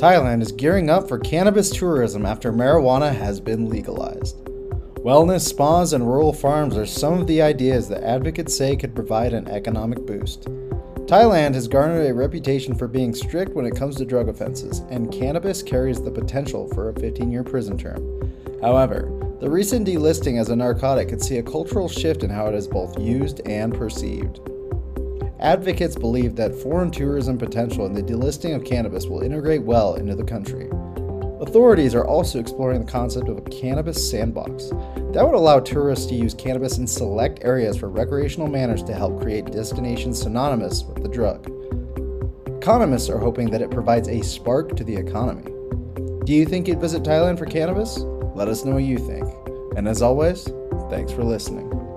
Thailand is gearing up for cannabis tourism after marijuana has been legalized. Wellness spas and rural farms are some of the ideas that advocates say could provide an economic boost. Thailand has garnered a reputation for being strict when it comes to drug offenses, and cannabis carries the potential for a 15 year prison term. However, the recent delisting as a narcotic could see a cultural shift in how it is both used and perceived. Advocates believe that foreign tourism potential and the delisting of cannabis will integrate well into the country. Authorities are also exploring the concept of a cannabis sandbox that would allow tourists to use cannabis in select areas for recreational manners to help create destinations synonymous with the drug. Economists are hoping that it provides a spark to the economy. Do you think you'd visit Thailand for cannabis? Let us know what you think. And as always, thanks for listening.